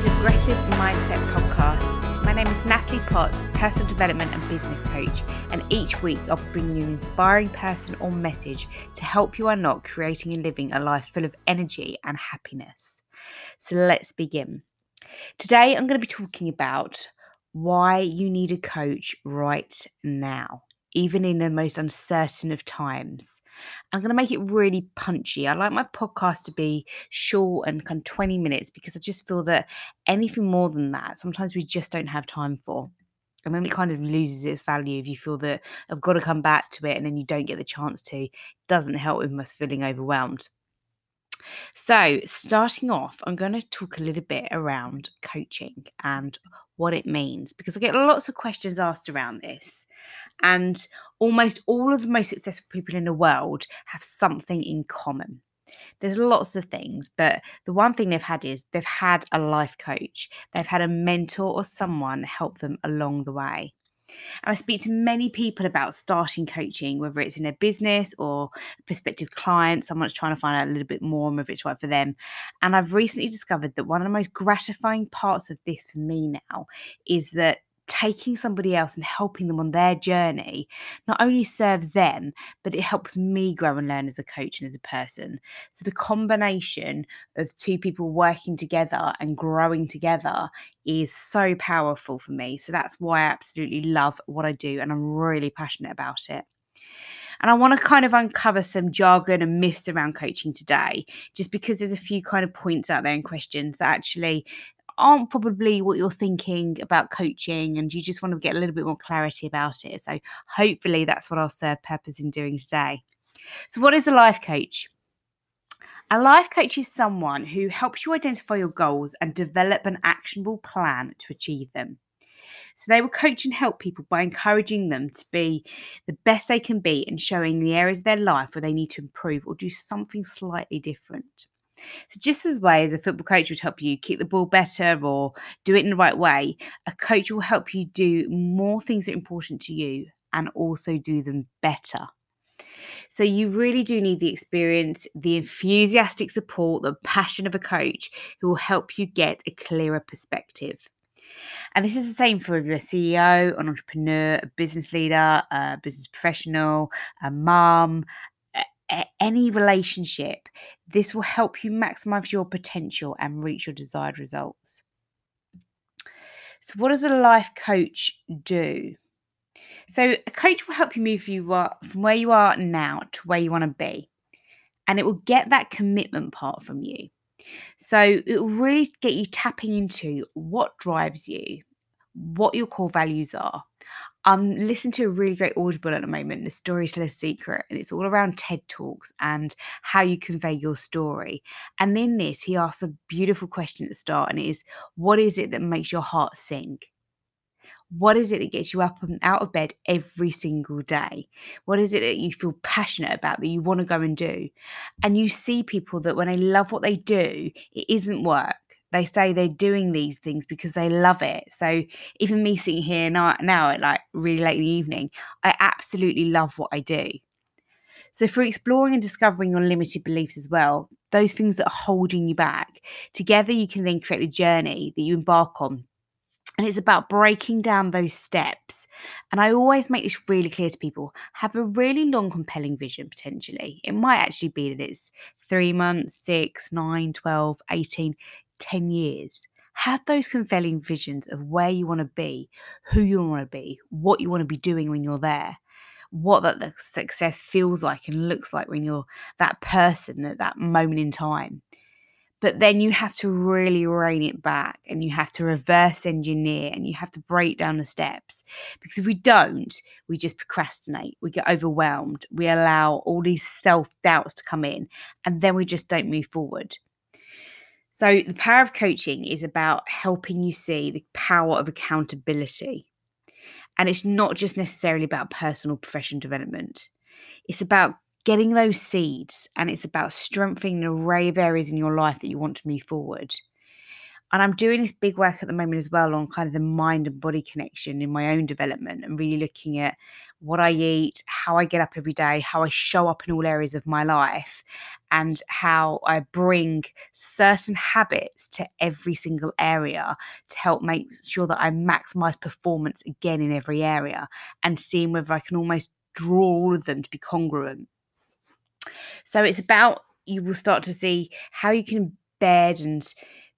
to Progressive Mindset Podcast. My name is Natalie Potts, personal development and business coach, and each week I'll bring you an inspiring person or message to help you unlock creating and living a life full of energy and happiness. So let's begin. Today I'm going to be talking about why you need a coach right now even in the most uncertain of times. I'm going to make it really punchy. I like my podcast to be short and kind of 20 minutes because I just feel that anything more than that, sometimes we just don't have time for. And then it kind of loses its value if you feel that I've got to come back to it and then you don't get the chance to. It doesn't help with us feeling overwhelmed. So, starting off, I'm going to talk a little bit around coaching and what it means because I get lots of questions asked around this. And almost all of the most successful people in the world have something in common. There's lots of things, but the one thing they've had is they've had a life coach, they've had a mentor or someone help them along the way. And I speak to many people about starting coaching, whether it's in a business or prospective client, someone's trying to find out a little bit more whether it's right for them. And I've recently discovered that one of the most gratifying parts of this for me now is that taking somebody else and helping them on their journey not only serves them, but it helps me grow and learn as a coach and as a person. So the combination of two people working together and growing together is so powerful for me. So that's why I absolutely love what I do and I'm really passionate about it. And I want to kind of uncover some jargon and myths around coaching today, just because there's a few kind of points out there and questions that actually aren't probably what you're thinking about coaching and you just want to get a little bit more clarity about it. So, hopefully, that's what I'll serve purpose in doing today. So, what is a life coach? A life coach is someone who helps you identify your goals and develop an actionable plan to achieve them. So they will coach and help people by encouraging them to be the best they can be and showing the areas of their life where they need to improve or do something slightly different. So, just as way as a football coach would help you kick the ball better or do it in the right way, a coach will help you do more things that are important to you and also do them better. So, you really do need the experience, the enthusiastic support, the passion of a coach who will help you get a clearer perspective. And this is the same for if you're a CEO, an entrepreneur, a business leader, a business professional, a mum, any relationship, this will help you maximize your potential and reach your desired results. So, what does a life coach do? So, a coach will help you move you from where you are now to where you want to be, and it will get that commitment part from you. So, it will really get you tapping into what drives you, what your core values are, I'm listening to a really great audible at the moment, The Storyteller's Secret, and it's all around TED Talks and how you convey your story. And in this, he asks a beautiful question at the start, and it is, What is it that makes your heart sing? What is it that gets you up and out of bed every single day? What is it that you feel passionate about that you want to go and do? And you see people that when they love what they do, it isn't work they say they're doing these things because they love it. So even me sitting here now, now at like really late in the evening, I absolutely love what I do. So for exploring and discovering your limited beliefs as well, those things that are holding you back, together you can then create a journey that you embark on. And it's about breaking down those steps. And I always make this really clear to people have a really long, compelling vision potentially. It might actually be that it's three months, six, nine, 12, 18. 10 years. Have those compelling visions of where you want to be, who you want to be, what you want to be doing when you're there, what that the success feels like and looks like when you're that person at that moment in time. But then you have to really rein it back and you have to reverse engineer and you have to break down the steps. Because if we don't, we just procrastinate, we get overwhelmed, we allow all these self doubts to come in, and then we just don't move forward. So, the power of coaching is about helping you see the power of accountability. And it's not just necessarily about personal professional development, it's about getting those seeds and it's about strengthening an array of areas in your life that you want to move forward. And I'm doing this big work at the moment as well on kind of the mind and body connection in my own development and really looking at what I eat, how I get up every day, how I show up in all areas of my life, and how I bring certain habits to every single area to help make sure that I maximize performance again in every area and seeing whether I can almost draw all of them to be congruent. So it's about you will start to see how you can bed and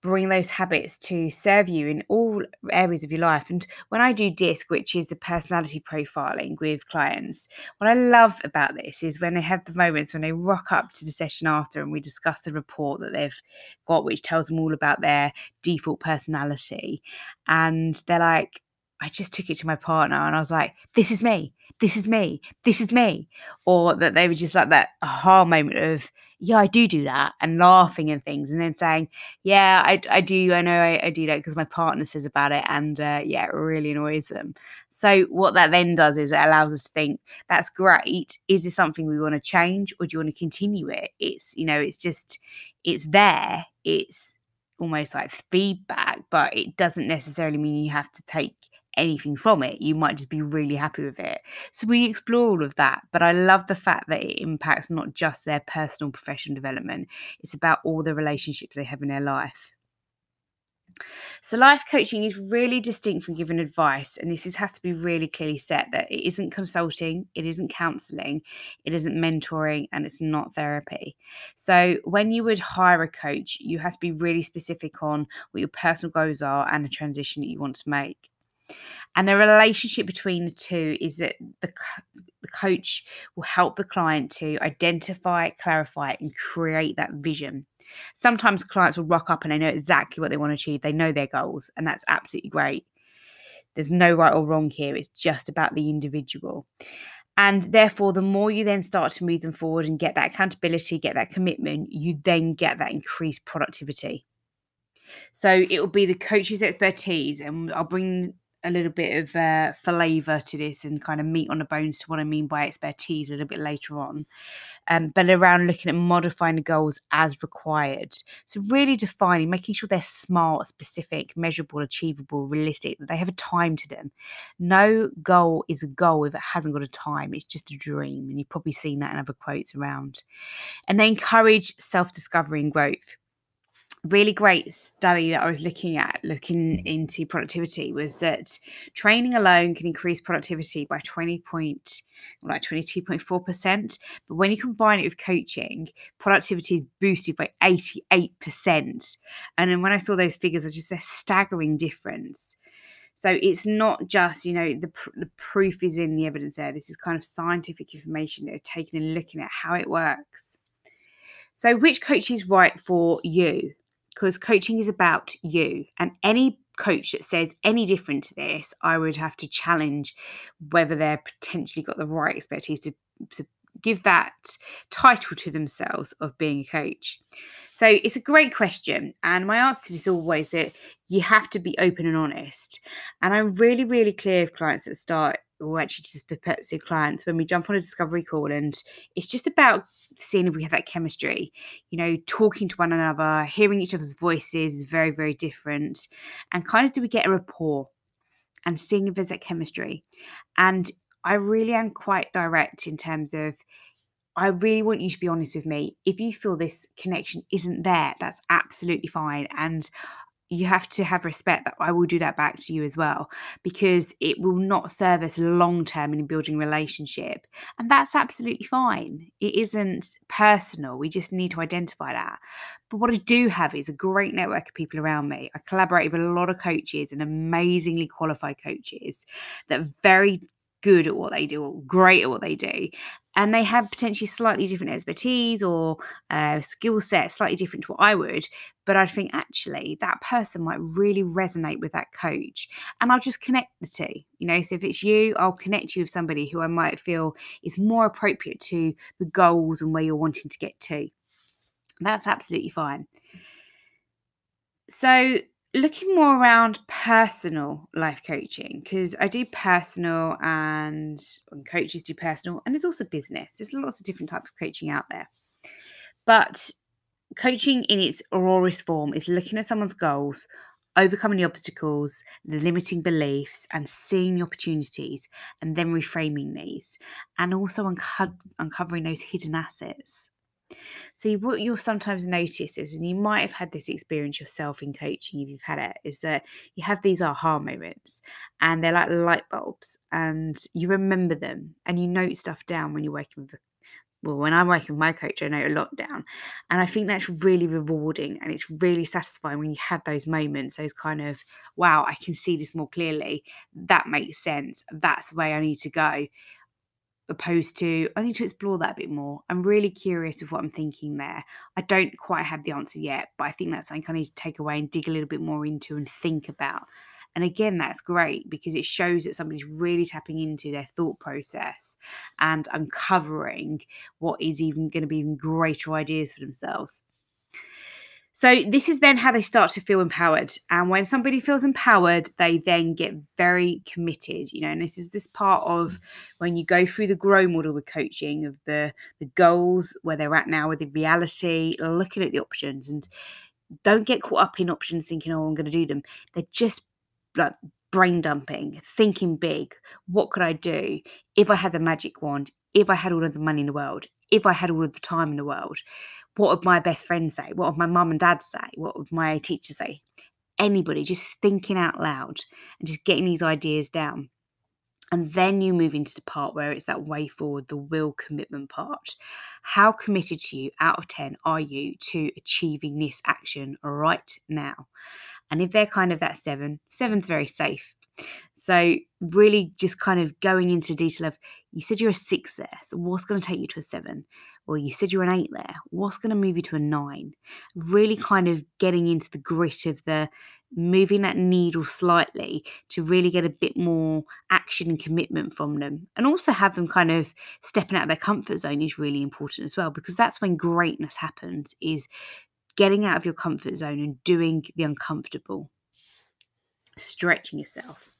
bring those habits to serve you in all areas of your life. And when I do DISC, which is the personality profiling with clients, what I love about this is when they have the moments when they rock up to the session after and we discuss the report that they've got, which tells them all about their default personality. And they're like, I just took it to my partner and I was like, this is me, this is me, this is me. Or that they were just like that aha moment of, yeah, I do do that and laughing and things. And then saying, yeah, I, I do, I know I, I do that because my partner says about it. And uh, yeah, it really annoys them. So what that then does is it allows us to think, that's great. Is this something we want to change or do you want to continue it? It's, you know, it's just, it's there. It's, almost like feedback, but it doesn't necessarily mean you have to take anything from it. You might just be really happy with it. So we explore all of that. But I love the fact that it impacts not just their personal professional development, it's about all the relationships they have in their life. So, life coaching is really distinct from giving advice, and this is, has to be really clearly set that it isn't consulting, it isn't counseling, it isn't mentoring, and it's not therapy. So, when you would hire a coach, you have to be really specific on what your personal goals are and the transition that you want to make. And the relationship between the two is that the, the coach will help the client to identify, clarify, and create that vision. Sometimes clients will rock up and they know exactly what they want to achieve, they know their goals, and that's absolutely great. There's no right or wrong here, it's just about the individual. And therefore, the more you then start to move them forward and get that accountability, get that commitment, you then get that increased productivity. So it will be the coach's expertise, and I'll bring a little bit of uh, flavour to this and kind of meat on the bones to what I mean by expertise a little bit later on. Um, but around looking at modifying the goals as required. So, really defining, making sure they're smart, specific, measurable, achievable, realistic, that they have a time to them. No goal is a goal if it hasn't got a time, it's just a dream. And you've probably seen that in other quotes around. And they encourage self discovery and growth really great study that I was looking at, looking mm. into productivity, was that training alone can increase productivity by 20 point, like 22.4%. But when you combine it with coaching, productivity is boosted by 88%. And then when I saw those figures, I just a staggering difference. So it's not just, you know, the, the proof is in the evidence there. This is kind of scientific information that are taken and looking at how it works. So, which coach is right for you? Because coaching is about you. And any coach that says any different to this, I would have to challenge whether they're potentially got the right expertise to, to give that title to themselves of being a coach. So it's a great question. And my answer is always that you have to be open and honest. And I'm really, really clear with clients at the start or actually just prospective clients when we jump on a discovery call and it's just about seeing if we have that chemistry you know talking to one another hearing each other's voices is very very different and kind of do we get a rapport and seeing if there's that chemistry and i really am quite direct in terms of I really want you to be honest with me. If you feel this connection isn't there, that's absolutely fine. And you have to have respect that I will do that back to you as well because it will not serve us long term in building relationship and that's absolutely fine. It isn't personal we just need to identify that. But what I do have is a great network of people around me. I collaborate with a lot of coaches and amazingly qualified coaches that are very good at what they do or great at what they do and they have potentially slightly different expertise or uh, skill set slightly different to what i would but i think actually that person might really resonate with that coach and i'll just connect the two you know? So if it's you i'll connect you with somebody who i might feel is more appropriate to the goals and where you're wanting to get to. That's absolutely fine. So looking more around personal life coaching because I do personal and, and coaches do personal and there's also business. There's lots of different types of coaching out there. But coaching in its rawest form is looking at someone's goals, overcoming the obstacles, the limiting beliefs, and seeing the opportunities, and then reframing these, and also unco- uncovering those hidden assets. So what you'll sometimes notice is, and you might have had this experience yourself in coaching if you've had it, is that you have these aha moments and they're like light bulbs and you remember them and you note stuff down when you're working with well, when I'm working with my coach, I note a lot down. And I think that's really rewarding and it's really satisfying when you have those moments, those kind of, wow, I can see this more clearly. That makes sense. That's the way I need to go opposed to I need to explore that a bit more. I'm really curious with what I'm thinking there. I don't quite have the answer yet, but I think that's something I need to take away and dig a little bit more into and think about. And again, that's great because it shows that somebody's really tapping into their thought process and uncovering what is even going to be even greater ideas for themselves. So, this is then how they start to feel empowered. And when somebody feels empowered, they then get very committed, you know. And this is this part of when you go through the grow model with coaching of the, the goals, where they're at now with the reality, looking at the options, and don't get caught up in options thinking, oh, I'm going to do them. They're just like brain dumping, thinking big. What could I do if I had the magic wand? If I had all of the money in the world? If I had all of the time in the world? What would my best friend say? What would my mum and dad say? What would my teacher say? Anybody just thinking out loud and just getting these ideas down. And then you move into the part where it's that way forward, the will commitment part. How committed to you out of 10 are you to achieving this action right now? And if they're kind of that seven, seven's very safe. So, really just kind of going into detail of you said you're a six there, so what's going to take you to a seven? Well, you said you're an eight there, what's going to move you to a nine? Really mm. kind of getting into the grit of the moving that needle slightly to really get a bit more action and commitment from them. And also have them kind of stepping out of their comfort zone is really important as well, because that's when greatness happens, is getting out of your comfort zone and doing the uncomfortable stretching yourself.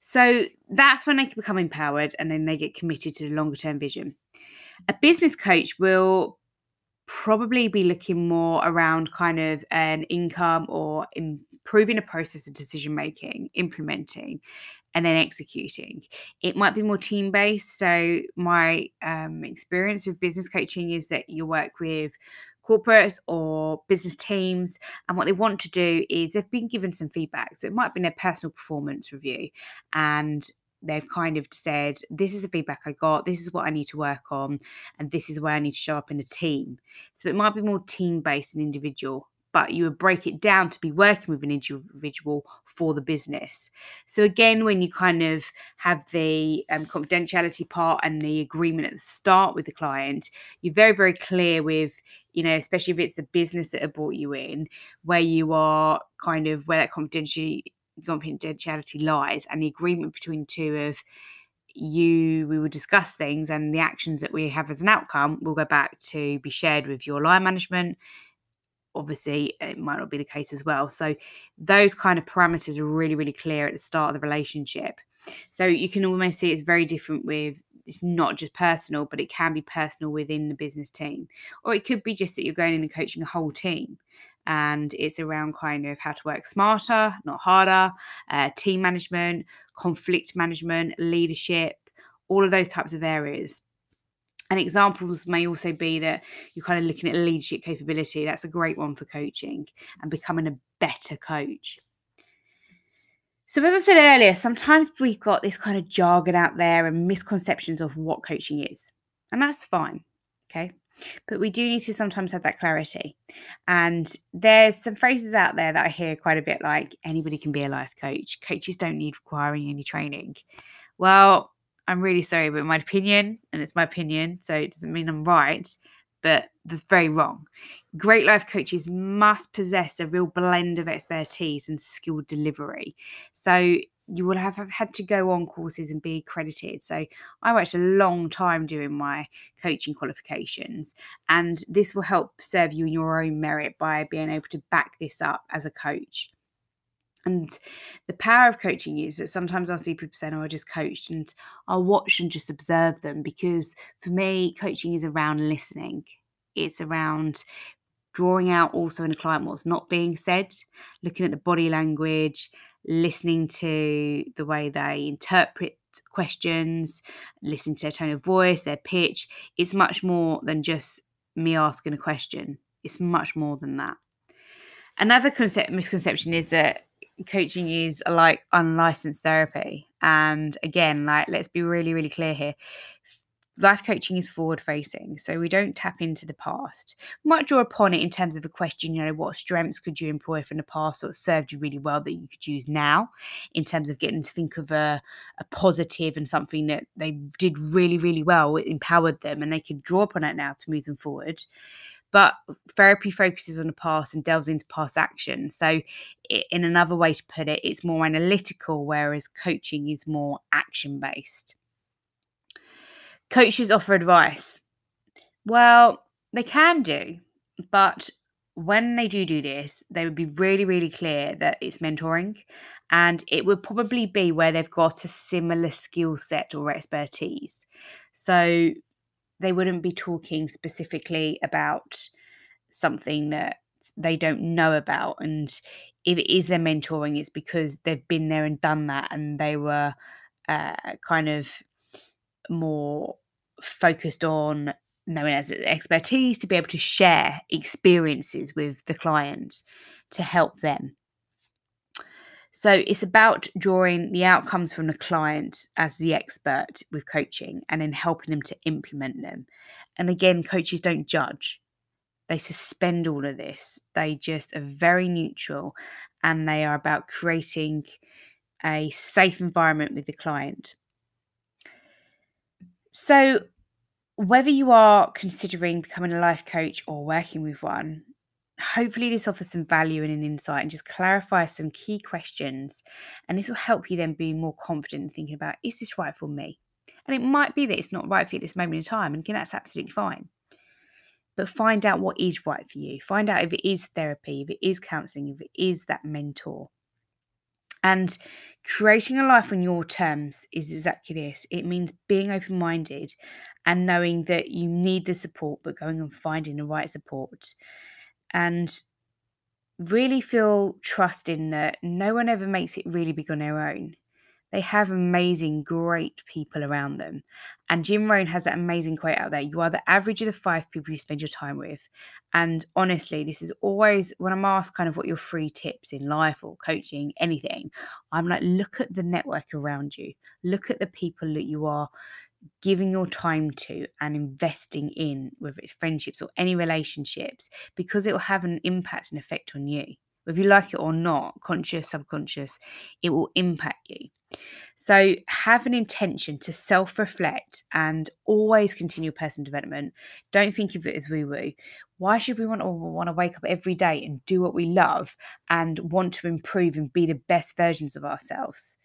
So that's when they can become empowered and then they get committed to the longer term vision. A business coach will probably be looking more around kind of an income or improving a process of decision making, implementing, and then executing. It might be more team based. So, my um, experience with business coaching is that you work with corporates or business teams. And what they want to do is they've been given some feedback. So it might have been a personal performance review. And they've kind of said, This is the feedback I got, this is what I need to work on, and this is where I need to show up in a team. So it might be more team based and individual but you would break it down to be working with an individual for the business. So again, when you kind of have the um, confidentiality part and the agreement at the start with the client, you're very, very clear with, you know, especially if it's the business that have brought you in, where you are kind of where that confidentiality confidentiality lies and the agreement between two of you we will discuss things and the actions that we have as an outcome will go back to be shared with your line management obviously it might not be the case as well. So those kind of parameters are really, really clear at the start of the relationship. So you can almost see it's very different with it's not just personal, but it can be personal within the business team. Or it could be just that you're going in and coaching a whole team. And it's around kind of how to work smarter, not harder, uh, team management, conflict management, leadership, all of those types of areas. And examples may also be that you're kind of looking at leadership capability. That's a great one for coaching and becoming a better coach. So, as I said earlier, sometimes we've got this kind of jargon out there and misconceptions of what coaching is. And that's fine. Okay. But we do need to sometimes have that clarity. And there's some phrases out there that I hear quite a bit like anybody can be a life coach. Coaches don't need requiring any training. Well, I'm really sorry, but my opinion, and it's my opinion, so it doesn't mean I'm right, but that's very wrong. Great life coaches must possess a real blend of expertise and skilled delivery. So you will have had to go on courses and be accredited. So I worked a long time doing my coaching qualifications, and this will help serve you in your own merit by being able to back this up as a coach. And the power of coaching is that sometimes I'll see people saying, Oh, I just coached, and I'll watch and just observe them because for me, coaching is around listening. It's around drawing out also in a client what's not being said, looking at the body language, listening to the way they interpret questions, listening to their tone of voice, their pitch. It's much more than just me asking a question. It's much more than that. Another concept misconception is that coaching is uh, like unlicensed therapy. And again, like let's be really, really clear here. Life coaching is forward facing so we don't tap into the past. We might draw upon it in terms of a question you know what strengths could you employ from the past or served you really well that you could use now? In terms of getting to think of a, a positive and something that they did really really well empowered them and they could draw upon it now to move them forward but therapy focuses on the past and delves into past action. So, in another way to put it, it's more analytical, whereas coaching is more action based. Coaches offer advice. Well, they can do, but when they do do this, they would be really, really clear that it's mentoring and it would probably be where they've got a similar skill set or expertise. So they wouldn't be talking specifically about something that they don't know about. And if it is their mentoring, it's because they've been there and done that and they were uh, kind of more focused on knowing as expertise to be able to share experiences with the client to help them. So it's about drawing the outcomes from the client as the expert with coaching and then helping them to implement them. And again, coaches don't judge. They suspend all of this. They just are very neutral and they are about creating a safe environment with the client. So, whether you are considering becoming a life coach or working with one, hopefully this offers some value and an insight and just clarify some key questions. And this will help you then be more confident in thinking about is this right for me? And it might be that it's not right for you at this moment in time, and again, that's absolutely fine. But find out what is right for you. Find out if it is therapy, if it is counseling, if it is that mentor. And creating a life on your terms is exactly this it means being open minded and knowing that you need the support, but going and finding the right support. And really feel trust in that no one ever makes it really big on their own. They have amazing, great people around them. And Jim Rohn has that amazing quote out there You are the average of the five people you spend your time with. And honestly, this is always when I'm asked kind of what your free tips in life or coaching, anything, I'm like, look at the network around you, look at the people that you are giving your time to and investing in, whether it's friendships or any relationships, because it will have an impact and effect on you. Whether you like it or not, conscious, subconscious, it will impact you. So, have an intention to self reflect and always continue personal development. Don't think of it as woo woo. Why should we want to, want to wake up every day and do what we love and want to improve and be the best versions of ourselves?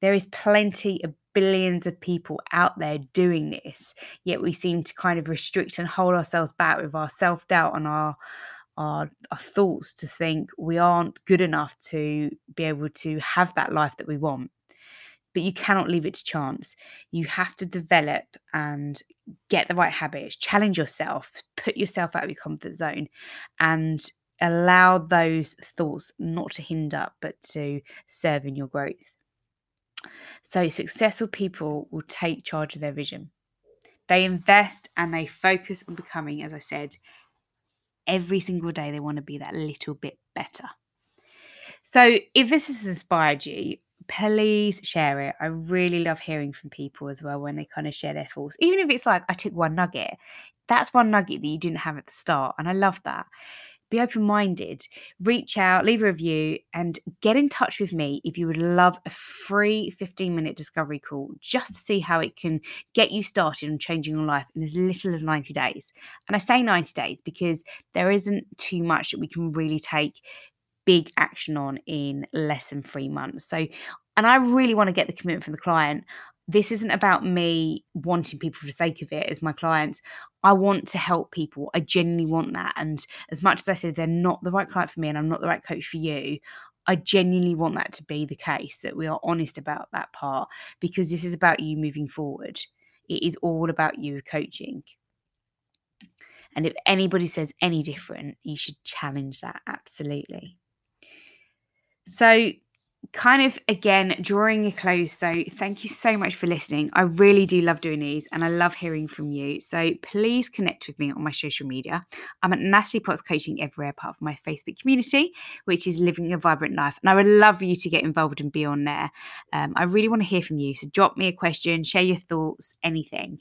There is plenty of billions of people out there doing this, yet we seem to kind of restrict and hold ourselves back with our self doubt and our, our, our thoughts to think we aren't good enough to be able to have that life that we want but you cannot leave it to chance. You have to develop and get the right habits, challenge yourself, put yourself out of your comfort zone, and allow those thoughts not to hinder but to serve in your growth. So, successful people will take charge of their vision. They invest and they focus on becoming, as I said, every single day they want to be that little bit better. So, if this has inspired you, please share it. I really love hearing from people as well when they kind of share their thoughts. Even if it's like I took one nugget, that's one nugget that you didn't have at the start. And I love that. Be open minded, reach out, leave a review, and get in touch with me if you would love a free 15 minute discovery call just to see how it can get you started on changing your life in as little as 90 days. And I say 90 days because there isn't too much that we can really take big action on in less than three months. So, and I really want to get the commitment from the client. This isn't about me wanting people for the sake of it as my clients. I want to help people. I genuinely want that. And as much as I said they're not the right client for me and I'm not the right coach for you, I genuinely want that to be the case, that we are honest about that part because this is about you moving forward. It is all about you coaching. And if anybody says any different, you should challenge that absolutely. So, kind of again drawing a close. So, thank you so much for listening. I really do love doing these and I love hearing from you. So, please connect with me on my social media. I'm at Natalie Potts Coaching everywhere, apart from my Facebook community, which is Living a Vibrant Life. And I would love you to get involved and be on there. Um, I really want to hear from you. So, drop me a question, share your thoughts, anything.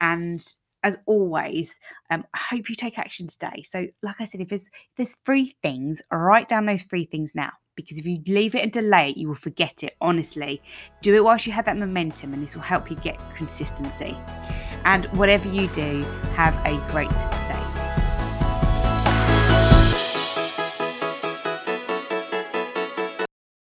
And as always, um, I hope you take action today. So, like I said, if there's if there's three things, write down those three things now. Because if you leave it and delay it, you will forget it. Honestly, do it whilst you have that momentum, and this will help you get consistency. And whatever you do, have a great